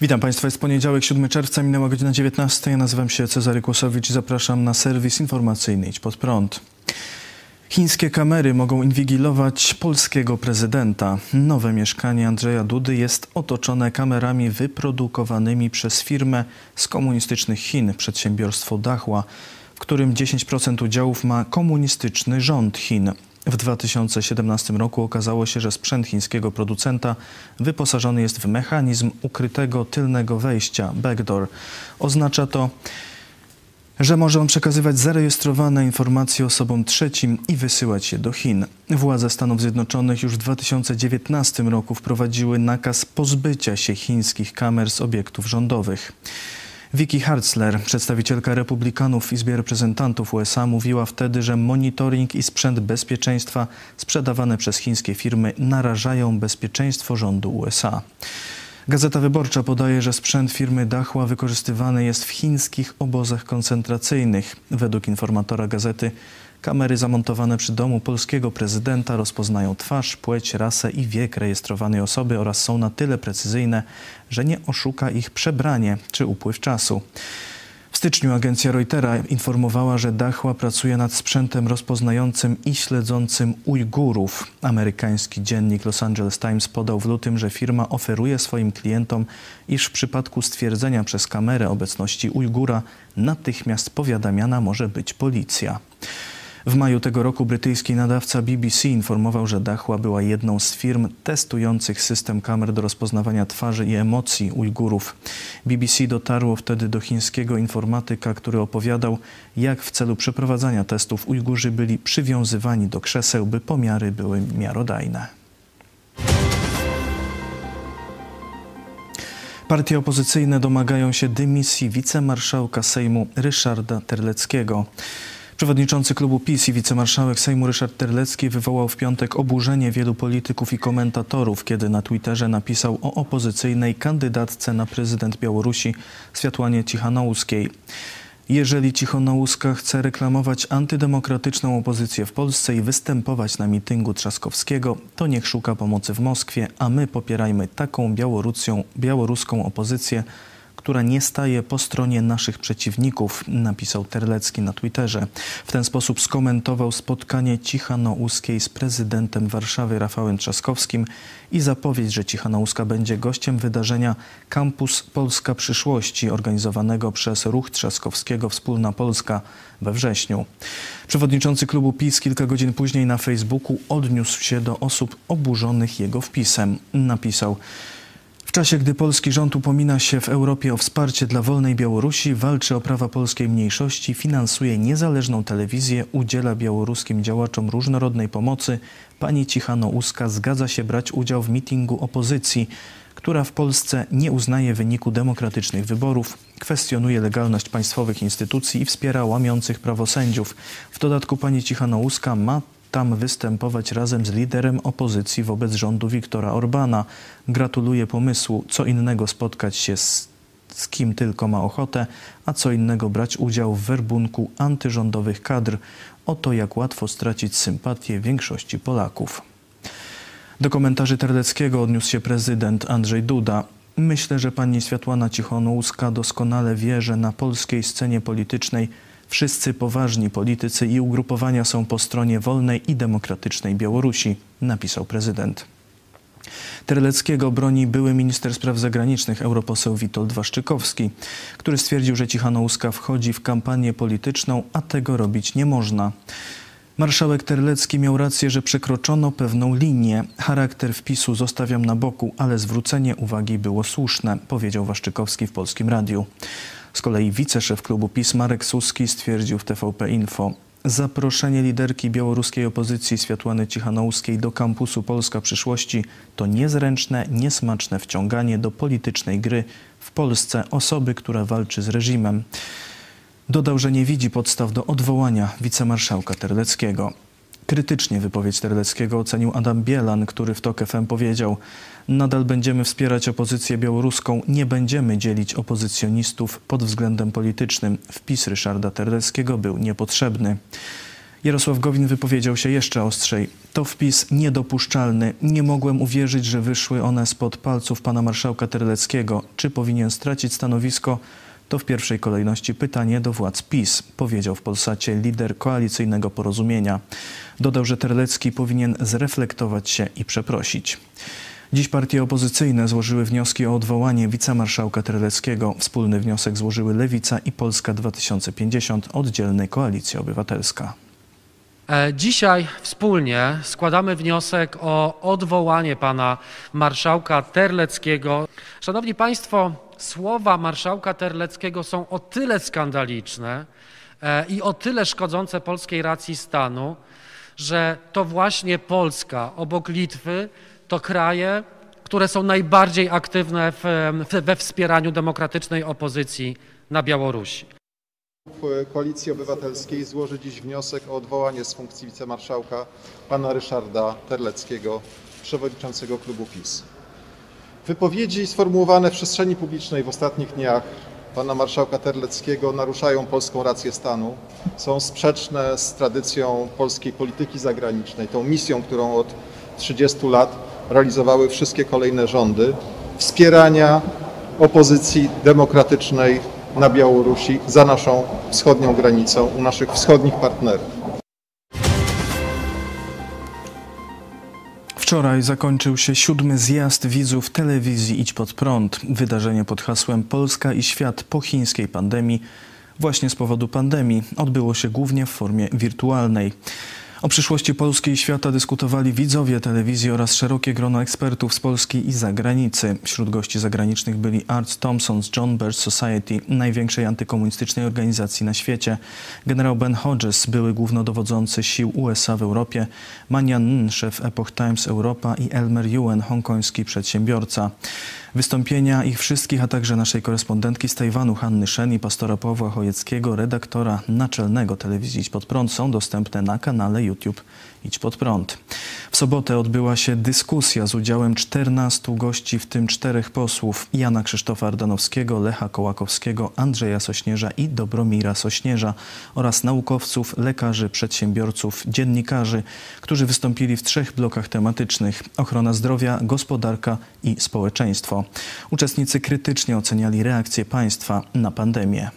Witam Państwa, jest poniedziałek, 7 czerwca, minęła godzina 19. Ja nazywam się Cezary Kłosowicz i zapraszam na serwis informacyjny Idź Pod Prąd. Chińskie kamery mogą inwigilować polskiego prezydenta. Nowe mieszkanie Andrzeja Dudy jest otoczone kamerami wyprodukowanymi przez firmę z komunistycznych Chin, przedsiębiorstwo Dahua, w którym 10% udziałów ma komunistyczny rząd Chin. W 2017 roku okazało się, że sprzęt chińskiego producenta wyposażony jest w mechanizm ukrytego tylnego wejścia backdoor. Oznacza to, że może on przekazywać zarejestrowane informacje osobom trzecim i wysyłać je do Chin. Władze Stanów Zjednoczonych już w 2019 roku wprowadziły nakaz pozbycia się chińskich kamer z obiektów rządowych. Vicky Hartzler, przedstawicielka republikanów w Izbie Reprezentantów USA, mówiła wtedy, że monitoring i sprzęt bezpieczeństwa sprzedawane przez chińskie firmy narażają bezpieczeństwo rządu USA. Gazeta Wyborcza podaje, że sprzęt firmy Dachła wykorzystywany jest w chińskich obozach koncentracyjnych. Według informatora gazety kamery zamontowane przy domu polskiego prezydenta rozpoznają twarz, płeć, rasę i wiek rejestrowanej osoby oraz są na tyle precyzyjne, że nie oszuka ich przebranie czy upływ czasu. W styczniu agencja Reutera informowała, że Dachła pracuje nad sprzętem rozpoznającym i śledzącym Ujgurów. Amerykański dziennik Los Angeles Times podał w lutym, że firma oferuje swoim klientom, iż w przypadku stwierdzenia przez kamerę obecności Ujgura natychmiast powiadamiana może być policja. W maju tego roku brytyjski nadawca BBC informował, że Dachła była jedną z firm testujących system kamer do rozpoznawania twarzy i emocji Ujgurów. BBC dotarło wtedy do chińskiego informatyka, który opowiadał, jak w celu przeprowadzania testów Ujgurzy byli przywiązywani do krzeseł, by pomiary były miarodajne. Partie opozycyjne domagają się dymisji wicemarszałka Sejmu Ryszarda Terleckiego. Przewodniczący klubu PiS i wicemarszałek Sejmu Ryszard Terlecki wywołał w piątek oburzenie wielu polityków i komentatorów, kiedy na Twitterze napisał o opozycyjnej kandydatce na prezydent Białorusi Światłanie Cichanouskiej. Jeżeli Cichonouska chce reklamować antydemokratyczną opozycję w Polsce i występować na mityngu Trzaskowskiego, to niech szuka pomocy w Moskwie, a my popierajmy taką białoruską opozycję, która nie staje po stronie naszych przeciwników, napisał Terlecki na Twitterze. W ten sposób skomentował spotkanie Cichanouskiej z prezydentem Warszawy Rafałem Trzaskowskim i zapowiedź, że Cichanouska będzie gościem wydarzenia Campus Polska Przyszłości organizowanego przez Ruch Trzaskowskiego Wspólna Polska we wrześniu. Przewodniczący klubu PiS kilka godzin później na Facebooku odniósł się do osób oburzonych jego wpisem. Napisał w czasie, gdy polski rząd upomina się w Europie o wsparcie dla wolnej Białorusi, walczy o prawa polskiej mniejszości, finansuje niezależną telewizję, udziela białoruskim działaczom różnorodnej pomocy, pani Cichano-Uska zgadza się brać udział w mitingu opozycji, która w Polsce nie uznaje wyniku demokratycznych wyborów, kwestionuje legalność państwowych instytucji i wspiera łamiących prawo sędziów. W dodatku pani Cichano-Uska ma tam występować razem z liderem opozycji wobec rządu Viktora Orbana. Gratuluję pomysłu, co innego spotkać się z, z kim tylko ma ochotę, a co innego brać udział w werbunku antyrządowych kadr. Oto jak łatwo stracić sympatię większości Polaków. Do komentarzy Terleckiego odniósł się prezydent Andrzej Duda. Myślę, że pani Światłana Cichonouska doskonale wie, że na polskiej scenie politycznej Wszyscy poważni politycy i ugrupowania są po stronie wolnej i demokratycznej Białorusi, napisał prezydent. Terleckiego broni były minister spraw zagranicznych europoseł Witold Waszczykowski, który stwierdził, że Cichanouska wchodzi w kampanię polityczną, a tego robić nie można. Marszałek Terlecki miał rację, że przekroczono pewną linię. Charakter wpisu zostawiam na boku, ale zwrócenie uwagi było słuszne, powiedział Waszczykowski w Polskim Radiu. Z kolei wiceszef klubu PiS Marek Suski stwierdził w TVP Info, Zaproszenie liderki białoruskiej opozycji Światłany Cichanouskiej do kampusu Polska Przyszłości to niezręczne, niesmaczne wciąganie do politycznej gry w Polsce osoby, która walczy z reżimem. Dodał, że nie widzi podstaw do odwołania wicemarszałka Terleckiego. Krytycznie wypowiedź Terleckiego ocenił Adam Bielan, który w TOK FM powiedział Nadal będziemy wspierać opozycję białoruską, nie będziemy dzielić opozycjonistów pod względem politycznym. Wpis Ryszarda Terleckiego był niepotrzebny. Jarosław Gowin wypowiedział się jeszcze ostrzej. To wpis niedopuszczalny. Nie mogłem uwierzyć, że wyszły one spod palców pana marszałka Terleckiego. Czy powinien stracić stanowisko? To w pierwszej kolejności pytanie do władz PiS, powiedział w Polsacie lider koalicyjnego porozumienia. Dodał, że Terlecki powinien zreflektować się i przeprosić. Dziś partie opozycyjne złożyły wnioski o odwołanie wicemarszałka Terleckiego. Wspólny wniosek złożyły Lewica i Polska 2050, oddzielny Koalicja Obywatelska. E, dzisiaj wspólnie składamy wniosek o odwołanie pana marszałka Terleckiego. Szanowni Państwo, słowa marszałka Terleckiego są o tyle skandaliczne e, i o tyle szkodzące polskiej racji stanu, że to właśnie Polska obok Litwy to kraje, które są najbardziej aktywne w, we wspieraniu demokratycznej opozycji na Białorusi. Koalicji Obywatelskiej złoży dziś wniosek o odwołanie z funkcji wicemarszałka pana Ryszarda Terleckiego, przewodniczącego klubu PiS. Wypowiedzi sformułowane w przestrzeni publicznej w ostatnich dniach pana marszałka Terleckiego naruszają polską rację stanu, są sprzeczne z tradycją polskiej polityki zagranicznej, tą misją, którą od 30 lat realizowały wszystkie kolejne rządy wspierania opozycji demokratycznej na Białorusi za naszą wschodnią granicą, u naszych wschodnich partnerów. Wczoraj zakończył się siódmy zjazd widzów telewizji Idź Pod Prąd. Wydarzenie pod hasłem Polska i świat po chińskiej pandemii właśnie z powodu pandemii odbyło się głównie w formie wirtualnej. O przyszłości Polski i świata dyskutowali widzowie telewizji oraz szerokie grono ekspertów z Polski i zagranicy. Wśród gości zagranicznych byli Art Thompson z John Birch Society, największej antykomunistycznej organizacji na świecie, generał Ben Hodges, były głównodowodzący sił USA w Europie, Manian N, szef Epoch Times Europa i Elmer Yuen, hongkoński przedsiębiorca. Wystąpienia ich wszystkich, a także naszej korespondentki z Tajwanu Hanny Shen i pastora Pawła Chojeckiego, redaktora naczelnego telewizji Pod Prąd są dostępne na kanale YouTube Idź Pod Prąd. W sobotę odbyła się dyskusja z udziałem 14 gości, w tym czterech posłów Jana Krzysztofa Ardanowskiego, Lecha Kołakowskiego, Andrzeja Sośnierza i Dobromira Sośnierza oraz naukowców, lekarzy, przedsiębiorców, dziennikarzy, którzy wystąpili w trzech blokach tematycznych: ochrona zdrowia, gospodarka i społeczeństwo. Uczestnicy krytycznie oceniali reakcję państwa na pandemię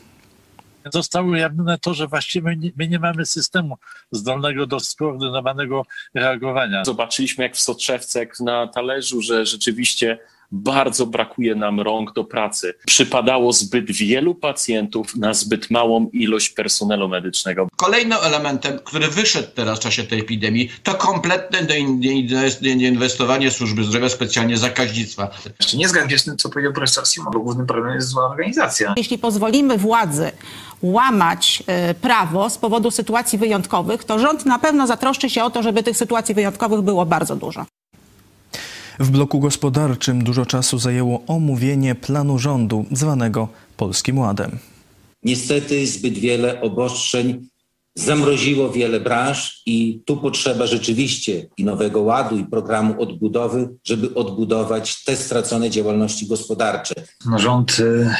zostało ujawnione to, że właściwie my nie mamy systemu zdolnego do skoordynowanego reagowania. Zobaczyliśmy jak w soczewce, jak na talerzu, że rzeczywiście bardzo brakuje nam rąk do pracy. Przypadało zbyt wielu pacjentów na zbyt małą ilość personelu medycznego. Kolejnym elementem, który wyszedł teraz w czasie tej epidemii, to kompletne inwestowanie służby zdrowia, specjalnie zakaźnictwa. Nie zgadzam się z tym, co powiedział profesor Simon, bo głównym problemem jest zła organizacja. Jeśli pozwolimy władzy łamać e, prawo z powodu sytuacji wyjątkowych, to rząd na pewno zatroszczy się o to, żeby tych sytuacji wyjątkowych było bardzo dużo. W bloku gospodarczym dużo czasu zajęło omówienie planu rządu zwanego Polskim Ładem. Niestety zbyt wiele obostrzeń zamroziło wiele branż i tu potrzeba rzeczywiście i nowego ładu, i programu odbudowy, żeby odbudować te stracone działalności gospodarcze. No, rząd y,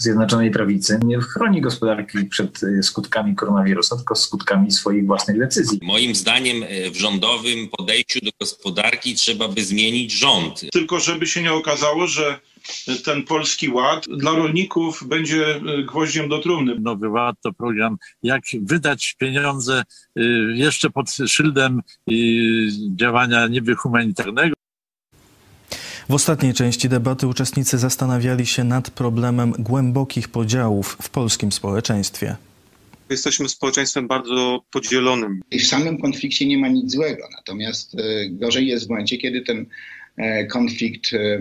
Zjednoczonej Prawicy nie chroni gospodarki przed y, skutkami koronawirusa, tylko skutkami swoich własnych decyzji. Moim zdaniem y, w rządowym podejściu do gospodarki trzeba by zmienić rząd. Tylko żeby się nie okazało, że ten polski ład dla rolników będzie y, gwoździem do trumny. Nowy Ład to program, jak wydać pieniądze jeszcze pod szyldem działania niby humanitarnego. W ostatniej części debaty uczestnicy zastanawiali się nad problemem głębokich podziałów w polskim społeczeństwie. Jesteśmy społeczeństwem bardzo podzielonym. I w samym konflikcie nie ma nic złego, natomiast e, gorzej jest w momencie, kiedy ten konflikt e,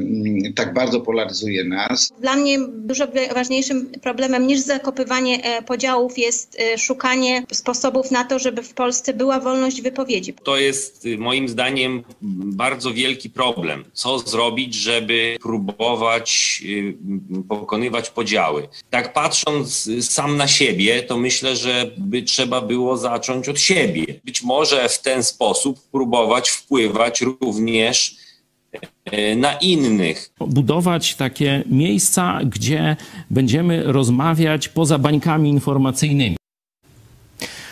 tak bardzo polaryzuje nas. Dla mnie dużo ważniejszym problemem niż zakopywanie e, podziałów jest szukanie sposobów na to, żeby w Polsce była wolność wypowiedzi. To jest moim zdaniem bardzo wielki problem. Co zrobić, żeby próbować pokonywać podziały? Tak patrząc sam na siebie, to myślę, że by trzeba było zacząć od siebie. Być może w ten sposób próbować wpływać również E, na innych. Budować takie miejsca, gdzie będziemy rozmawiać poza bańkami informacyjnymi.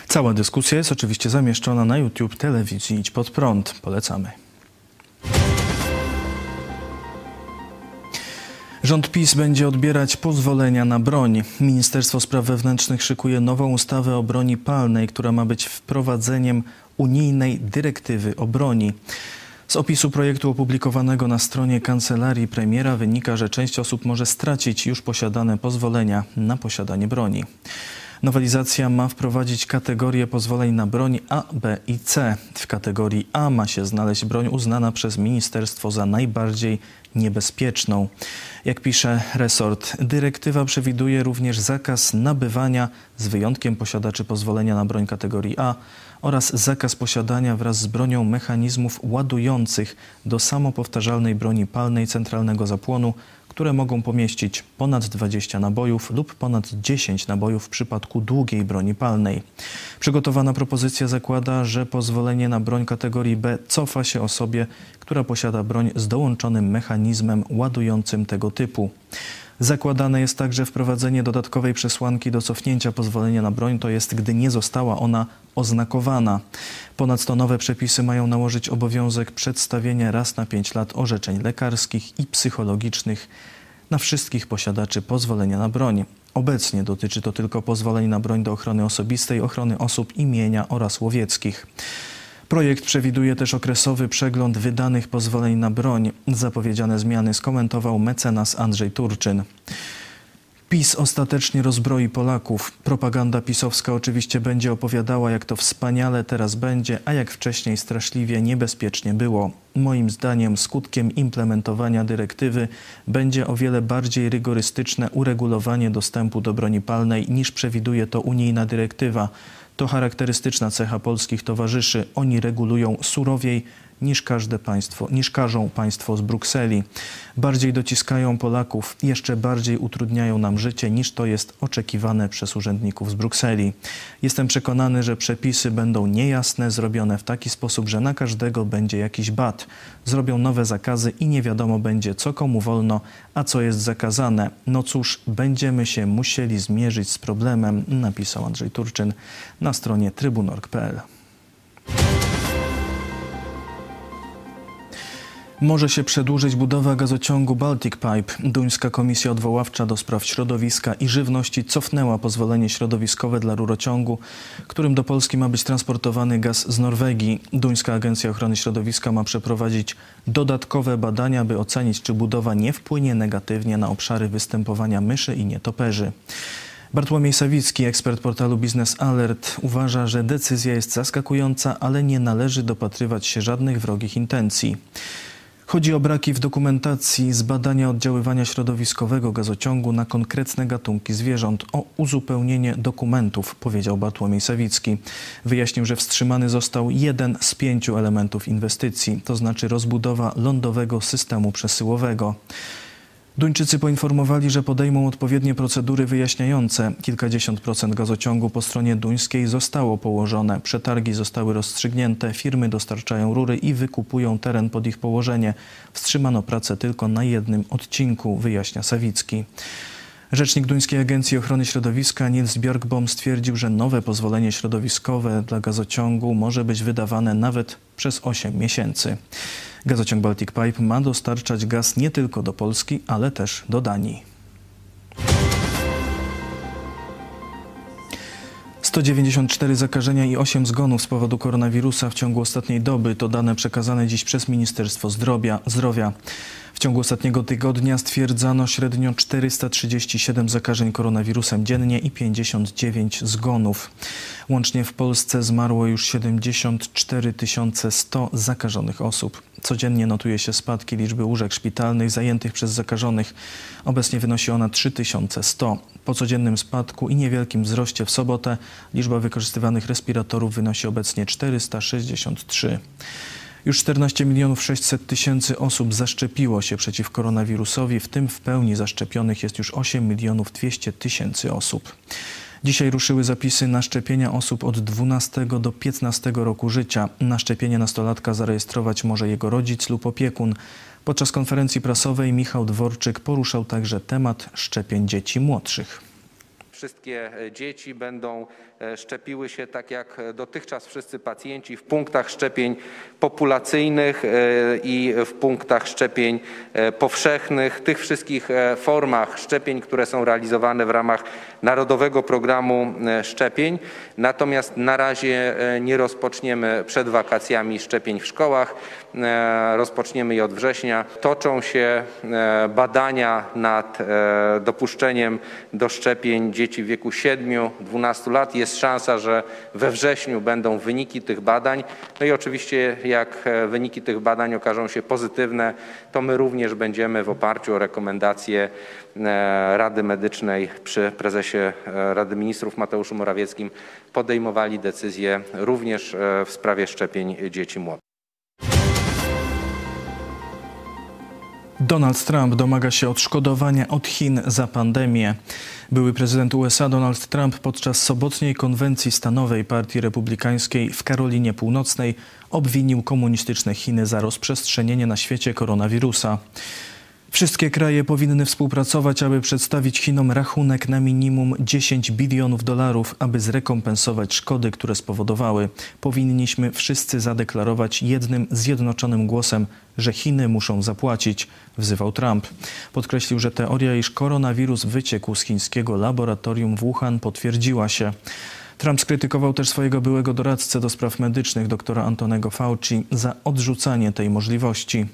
Cała dyskusja jest oczywiście zamieszczona na YouTube telewizji Idź Pod Prąd. Polecamy. Rząd PiS będzie odbierać pozwolenia na broń. Ministerstwo Spraw Wewnętrznych szykuje nową ustawę o broni palnej, która ma być wprowadzeniem unijnej dyrektywy o broni. Z opisu projektu opublikowanego na stronie kancelarii premiera wynika, że część osób może stracić już posiadane pozwolenia na posiadanie broni. Nowelizacja ma wprowadzić kategorie pozwoleń na broń A, B i C. W kategorii A ma się znaleźć broń uznana przez ministerstwo za najbardziej niebezpieczną. Jak pisze resort, dyrektywa przewiduje również zakaz nabywania z wyjątkiem posiadaczy pozwolenia na broń kategorii A oraz zakaz posiadania wraz z bronią mechanizmów ładujących do samopowtarzalnej broni palnej centralnego zapłonu, które mogą pomieścić ponad 20 nabojów lub ponad 10 nabojów w przypadku długiej broni palnej. Przygotowana propozycja zakłada, że pozwolenie na broń kategorii B cofa się osobie, która posiada broń z dołączonym mechanizmem ładującym tego typu. Zakładane jest także wprowadzenie dodatkowej przesłanki do cofnięcia pozwolenia na broń, to jest gdy nie została ona oznakowana. Ponadto nowe przepisy mają nałożyć obowiązek przedstawienia raz na 5 lat orzeczeń lekarskich i psychologicznych na wszystkich posiadaczy pozwolenia na broń. Obecnie dotyczy to tylko pozwoleń na broń do ochrony osobistej, ochrony osób imienia oraz łowieckich. Projekt przewiduje też okresowy przegląd wydanych pozwoleń na broń. Zapowiedziane zmiany skomentował mecenas Andrzej Turczyn. PiS ostatecznie rozbroi Polaków. Propaganda pisowska oczywiście będzie opowiadała, jak to wspaniale teraz będzie, a jak wcześniej straszliwie niebezpiecznie było. Moim zdaniem skutkiem implementowania dyrektywy będzie o wiele bardziej rygorystyczne uregulowanie dostępu do broni palnej niż przewiduje to unijna dyrektywa. To charakterystyczna cecha polskich towarzyszy. Oni regulują surowiej niż każde państwo, niż każą państwo z Brukseli. Bardziej dociskają Polaków, jeszcze bardziej utrudniają nam życie niż to jest oczekiwane przez urzędników z Brukseli. Jestem przekonany, że przepisy będą niejasne, zrobione w taki sposób, że na każdego będzie jakiś bat. Zrobią nowe zakazy i nie wiadomo będzie, co komu wolno, a co jest zakazane. No cóż, będziemy się musieli zmierzyć z problemem, napisał Andrzej Turczyn na stronie trybunor.pl. Może się przedłużyć budowa gazociągu Baltic Pipe. Duńska Komisja Odwoławcza do Spraw Środowiska i Żywności cofnęła pozwolenie środowiskowe dla rurociągu, którym do Polski ma być transportowany gaz z Norwegii. Duńska Agencja Ochrony Środowiska ma przeprowadzić dodatkowe badania, by ocenić, czy budowa nie wpłynie negatywnie na obszary występowania myszy i nietoperzy. Bartłomiej Sawicki, ekspert portalu Business Alert, uważa, że decyzja jest zaskakująca, ale nie należy dopatrywać się żadnych wrogich intencji. Chodzi o braki w dokumentacji z badania oddziaływania środowiskowego gazociągu na konkretne gatunki zwierząt, o uzupełnienie dokumentów, powiedział Bartłomiej Sawicki. Wyjaśnił, że wstrzymany został jeden z pięciu elementów inwestycji, to znaczy rozbudowa lądowego systemu przesyłowego. Duńczycy poinformowali, że podejmą odpowiednie procedury wyjaśniające. Kilkadziesiąt procent gazociągu po stronie duńskiej zostało położone. Przetargi zostały rozstrzygnięte, firmy dostarczają rury i wykupują teren pod ich położenie. Wstrzymano pracę tylko na jednym odcinku, wyjaśnia Sawicki. Rzecznik Duńskiej Agencji Ochrony Środowiska Nils Björkbom stwierdził, że nowe pozwolenie środowiskowe dla gazociągu może być wydawane nawet przez 8 miesięcy. Gazociąg Baltic Pipe ma dostarczać gaz nie tylko do Polski, ale też do Danii. 194 zakażenia i 8 zgonów z powodu koronawirusa w ciągu ostatniej doby to dane przekazane dziś przez Ministerstwo Zdrowia. W ciągu ostatniego tygodnia stwierdzano średnio 437 zakażeń koronawirusem dziennie i 59 zgonów. Łącznie w Polsce zmarło już 74 100 zakażonych osób. Codziennie notuje się spadki liczby łóżek szpitalnych zajętych przez zakażonych. Obecnie wynosi ona 3100. Po codziennym spadku i niewielkim wzroście w sobotę liczba wykorzystywanych respiratorów wynosi obecnie 463. Już 14 milionów 600 tysięcy osób zaszczepiło się przeciw koronawirusowi, w tym w pełni zaszczepionych jest już 8 milionów 200 tysięcy osób. Dzisiaj ruszyły zapisy na szczepienia osób od 12 do 15 roku życia. Na szczepienie nastolatka zarejestrować może jego rodzic lub opiekun. Podczas konferencji prasowej Michał Dworczyk poruszał także temat szczepień dzieci młodszych. Wszystkie dzieci będą szczepiły się tak jak dotychczas wszyscy pacjenci w punktach szczepień populacyjnych i w punktach szczepień powszechnych, tych wszystkich formach szczepień, które są realizowane w ramach Narodowego Programu Szczepień. Natomiast na razie nie rozpoczniemy przed wakacjami szczepień w szkołach. Rozpoczniemy je od września. Toczą się badania nad dopuszczeniem do szczepień dzieci w wieku 7-12 lat. Jest szansa, że we wrześniu będą wyniki tych badań. No i oczywiście jak wyniki tych badań okażą się pozytywne, to my również będziemy w oparciu o rekomendacje Rady Medycznej przy prezesie Rady Ministrów Mateuszu Morawieckim podejmowali decyzje również w sprawie szczepień dzieci młodych. Donald Trump domaga się odszkodowania od Chin za pandemię. Były prezydent USA Donald Trump podczas sobotniej konwencji stanowej Partii Republikańskiej w Karolinie Północnej obwinił komunistyczne Chiny za rozprzestrzenienie na świecie koronawirusa. Wszystkie kraje powinny współpracować, aby przedstawić Chinom rachunek na minimum 10 bilionów dolarów, aby zrekompensować szkody, które spowodowały. Powinniśmy wszyscy zadeklarować jednym zjednoczonym głosem, że Chiny muszą zapłacić, wzywał Trump. Podkreślił, że teoria, iż koronawirus wyciekł z chińskiego laboratorium w Wuhan potwierdziła się. Trump skrytykował też swojego byłego doradcę do spraw medycznych, doktora Antonego Fauci, za odrzucanie tej możliwości.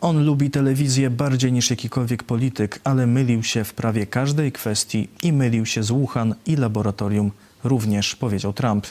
On lubi telewizję bardziej niż jakikolwiek polityk, ale mylił się w prawie każdej kwestii i mylił się z Wuhan i laboratorium również, powiedział Trump.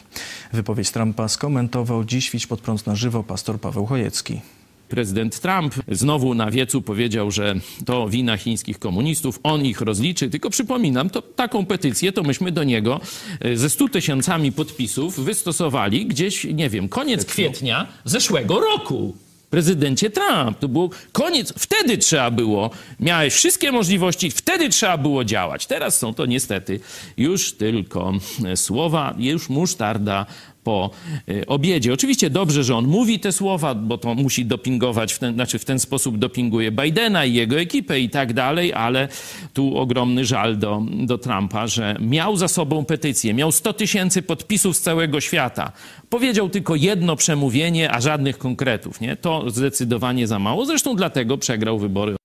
Wypowiedź Trumpa skomentował dziś Wić pod prąd na żywo pastor Paweł Chojecki. Prezydent Trump znowu na wiecu powiedział, że to wina chińskich komunistów, on ich rozliczy. Tylko przypominam, to taką petycję to myśmy do niego e, ze 100 tysiącami podpisów wystosowali gdzieś, nie wiem, koniec kwietnia zeszłego roku prezydencie Trump. To było koniec. Wtedy trzeba było, miałeś wszystkie możliwości, wtedy trzeba było działać. Teraz są to niestety już tylko słowa, już musztarda po y, obiedzie. Oczywiście dobrze, że on mówi te słowa, bo to musi dopingować, w ten, znaczy w ten sposób dopinguje Bidena i jego ekipę i tak dalej, ale tu ogromny żal do, do Trumpa, że miał za sobą petycję, miał 100 tysięcy podpisów z całego świata. Powiedział tylko jedno przemówienie, a żadnych konkretów. Nie? To zdecydowanie za mało. Zresztą dlatego przegrał wybory.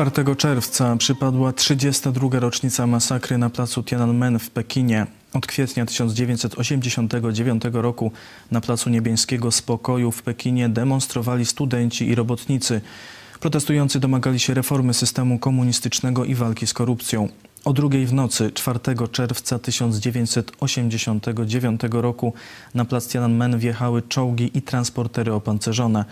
4 czerwca przypadła 32. rocznica masakry na placu Tiananmen w Pekinie. Od kwietnia 1989 roku na placu Niebieskiego Spokoju w Pekinie demonstrowali studenci i robotnicy. Protestujący domagali się reformy systemu komunistycznego i walki z korupcją. O drugiej w nocy 4 czerwca 1989 roku na plac Tiananmen wjechały czołgi i transportery opancerzone.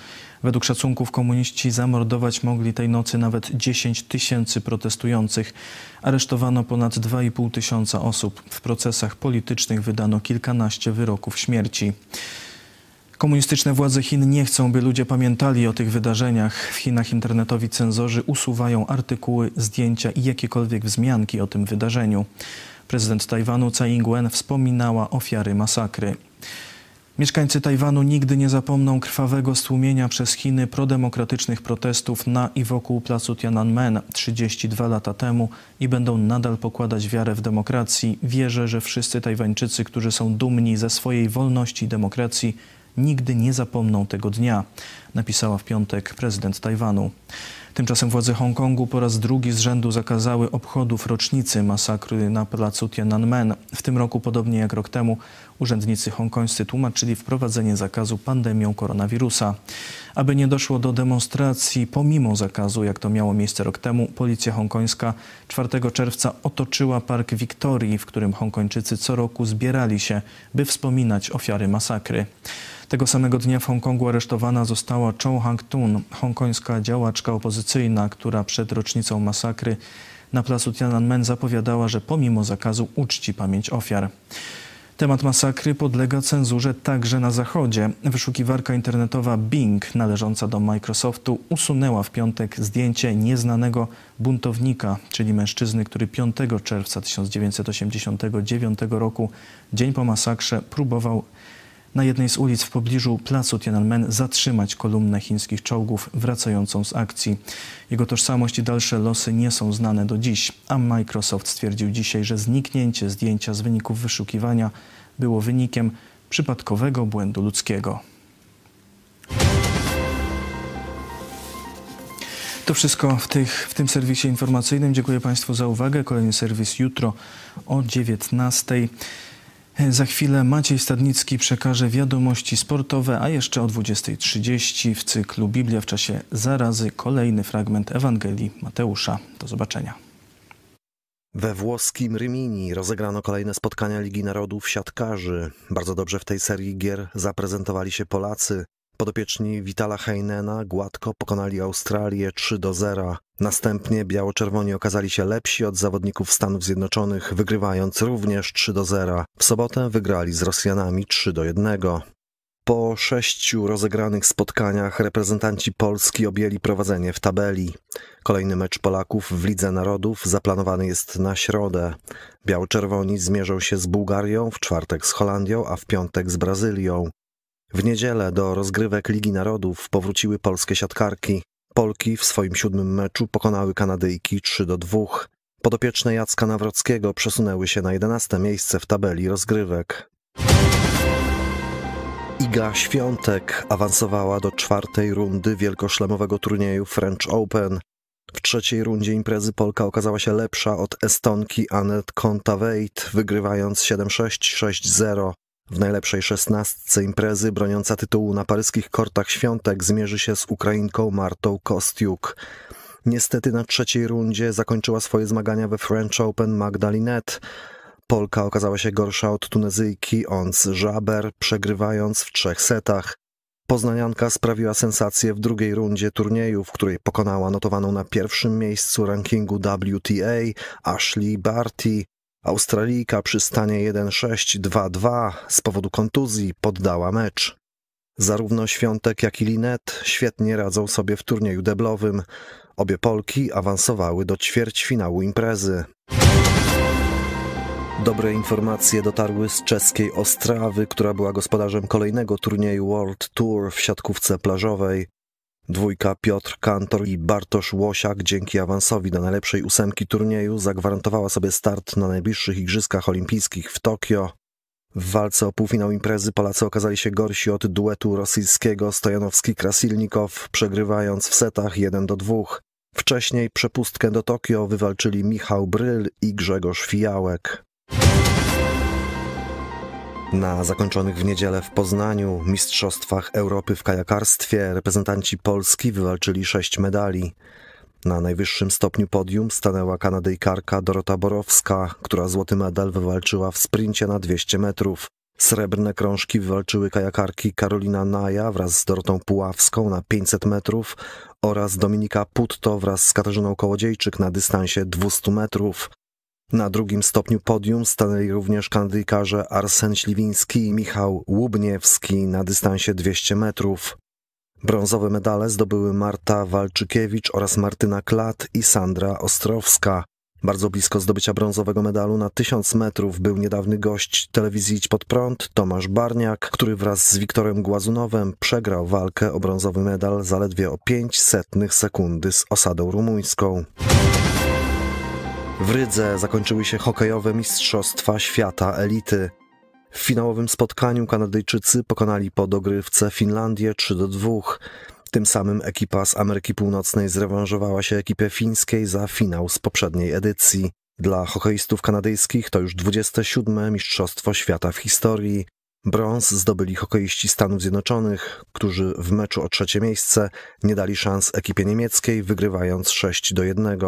Według szacunków komuniści zamordować mogli tej nocy nawet 10 tysięcy protestujących. Aresztowano ponad 2,5 tysiąca osób. W procesach politycznych wydano kilkanaście wyroków śmierci. Komunistyczne władze Chin nie chcą, by ludzie pamiętali o tych wydarzeniach. W Chinach internetowi cenzorzy usuwają artykuły, zdjęcia i jakiekolwiek wzmianki o tym wydarzeniu. Prezydent Tajwanu Tsai Ing-wen wspominała ofiary masakry. Mieszkańcy Tajwanu nigdy nie zapomną krwawego stłumienia przez Chiny prodemokratycznych protestów na i wokół placu Tiananmen 32 lata temu i będą nadal pokładać wiarę w demokracji. Wierzę, że wszyscy Tajwańczycy, którzy są dumni ze swojej wolności i demokracji, nigdy nie zapomną tego dnia, napisała w piątek prezydent Tajwanu. Tymczasem władze Hongkongu po raz drugi z rzędu zakazały obchodów rocznicy masakry na placu Tiananmen. W tym roku, podobnie jak rok temu, urzędnicy hongkońscy tłumaczyli wprowadzenie zakazu pandemią koronawirusa. Aby nie doszło do demonstracji pomimo zakazu, jak to miało miejsce rok temu, policja hongkońska 4 czerwca otoczyła Park Wiktorii, w którym Hongkończycy co roku zbierali się, by wspominać ofiary masakry. Tego samego dnia w Hongkongu aresztowana została Chow Hang-tun, hongkońska działaczka opozycyjna, która przed rocznicą masakry na placu Tiananmen zapowiadała, że pomimo zakazu uczci pamięć ofiar. Temat masakry podlega cenzurze także na Zachodzie. Wyszukiwarka internetowa Bing, należąca do Microsoftu, usunęła w piątek zdjęcie nieznanego buntownika, czyli mężczyzny, który 5 czerwca 1989 roku, dzień po masakrze, próbował na jednej z ulic w pobliżu placu Tiananmen zatrzymać kolumnę chińskich czołgów wracającą z akcji. Jego tożsamość i dalsze losy nie są znane do dziś, a Microsoft stwierdził dzisiaj, że zniknięcie zdjęcia z wyników wyszukiwania było wynikiem przypadkowego błędu ludzkiego. To wszystko w, tych, w tym serwisie informacyjnym. Dziękuję Państwu za uwagę. Kolejny serwis jutro o 19. Za chwilę Maciej Stadnicki przekaże wiadomości sportowe, a jeszcze o 20.30 w cyklu Biblia w czasie zarazy kolejny fragment Ewangelii Mateusza. Do zobaczenia. We włoskim Rymini rozegrano kolejne spotkania Ligi Narodów siatkarzy. Bardzo dobrze w tej serii gier zaprezentowali się Polacy. Podopieczni Vitala Heinena gładko pokonali Australię 3 do 0. Następnie biało-czerwoni okazali się lepsi od zawodników Stanów Zjednoczonych, wygrywając również 3 do 0. W sobotę wygrali z Rosjanami 3 do 1. Po sześciu rozegranych spotkaniach reprezentanci Polski objęli prowadzenie w tabeli. Kolejny mecz Polaków w Lidze Narodów zaplanowany jest na środę. Biało-czerwoni zmierzą się z Bułgarią, w czwartek z Holandią, a w piątek z Brazylią. W niedzielę do rozgrywek Ligi Narodów powróciły polskie siatkarki. Polki w swoim siódmym meczu pokonały Kanadyjki 3 do 2. Podopieczne Jacka Nawrockiego przesunęły się na 11 miejsce w tabeli rozgrywek. Iga Świątek awansowała do czwartej rundy wielkoszlemowego turnieju French Open. W trzeciej rundzie imprezy Polka okazała się lepsza od Estonki Anet Kontaveit, wygrywając 7-6-6-0. W najlepszej szesnastce imprezy broniąca tytułu na paryskich kortach świątek zmierzy się z Ukrainką Martą Kostiuk. Niestety na trzeciej rundzie zakończyła swoje zmagania we French Open Magdalinet. Polka okazała się gorsza od Tunezyjki Ons Żaber, przegrywając w trzech setach. Poznanianka sprawiła sensację w drugiej rundzie turnieju, w której pokonała notowaną na pierwszym miejscu rankingu WTA Ashley Barty. Australijka przy stanie 1-6-2-2 z powodu kontuzji poddała mecz. Zarówno Świątek, jak i Linet świetnie radzą sobie w turnieju deblowym. Obie Polki awansowały do ćwierćfinału imprezy. Dobre informacje dotarły z czeskiej Ostrawy, która była gospodarzem kolejnego turnieju World Tour w siatkówce plażowej. Dwójka Piotr Kantor i Bartosz Łosiak dzięki awansowi do najlepszej ósemki turnieju zagwarantowała sobie start na najbliższych Igrzyskach Olimpijskich w Tokio. W walce o półfinał imprezy Polacy okazali się gorsi od duetu rosyjskiego Stojanowski-Krasilnikow, przegrywając w setach 1 do 2. Wcześniej przepustkę do Tokio wywalczyli Michał Bryl i Grzegorz Fijałek. Na zakończonych w niedzielę w Poznaniu Mistrzostwach Europy w kajakarstwie reprezentanci Polski wywalczyli sześć medali. Na najwyższym stopniu podium stanęła Kanadyjkarka Dorota Borowska, która złoty medal wywalczyła w sprincie na 200 metrów. Srebrne krążki wywalczyły kajakarki Karolina Naja wraz z Dorotą Puławską na 500 metrów oraz Dominika Putto wraz z Katarzyną Kołodziejczyk na dystansie 200 metrów. Na drugim stopniu podium stanęli również kandyjkarze Arsen Śliwiński i Michał Łubniewski na dystansie 200 metrów. Brązowe medale zdobyły Marta Walczykiewicz oraz Martyna Klat i Sandra Ostrowska. Bardzo blisko zdobycia brązowego medalu na 1000 metrów był niedawny gość telewizji Idź Pod Prąd, Tomasz Barniak, który wraz z Wiktorem Głazunowem przegrał walkę o brązowy medal zaledwie o 5 setnych sekundy z osadą rumuńską. W Rydze zakończyły się hokejowe Mistrzostwa Świata Elity. W finałowym spotkaniu Kanadyjczycy pokonali po dogrywce Finlandię 3 do 2. Tym samym ekipa z Ameryki Północnej zrewanżowała się ekipie fińskiej za finał z poprzedniej edycji. Dla hokeistów kanadyjskich to już 27. Mistrzostwo Świata w historii. Brąz zdobyli hokeiści Stanów Zjednoczonych, którzy w meczu o trzecie miejsce nie dali szans ekipie niemieckiej, wygrywając 6 do 1.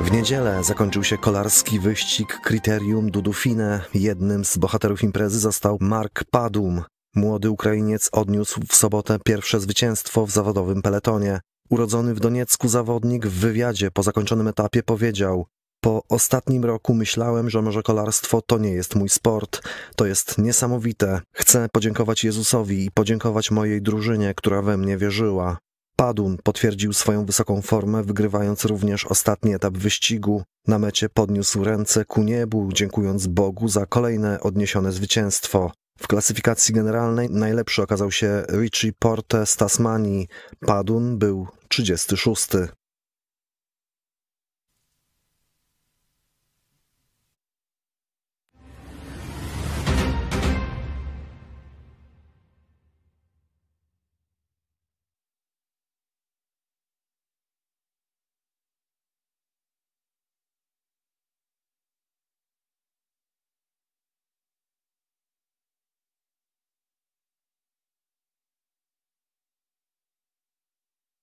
W niedzielę zakończył się kolarski wyścig Kryterium Dudufine. Jednym z bohaterów imprezy został Mark Padum. Młody Ukrainiec odniósł w sobotę pierwsze zwycięstwo w zawodowym peletonie. Urodzony w Doniecku zawodnik w wywiadzie po zakończonym etapie powiedział: Po ostatnim roku myślałem, że może kolarstwo to nie jest mój sport. To jest niesamowite. Chcę podziękować Jezusowi i podziękować mojej drużynie, która we mnie wierzyła. Padun potwierdził swoją wysoką formę, wygrywając również ostatni etap wyścigu. Na mecie podniósł ręce ku niebu, dziękując Bogu za kolejne odniesione zwycięstwo. W klasyfikacji generalnej najlepszy okazał się Richie Porte z Tasmanii. Padun był 36.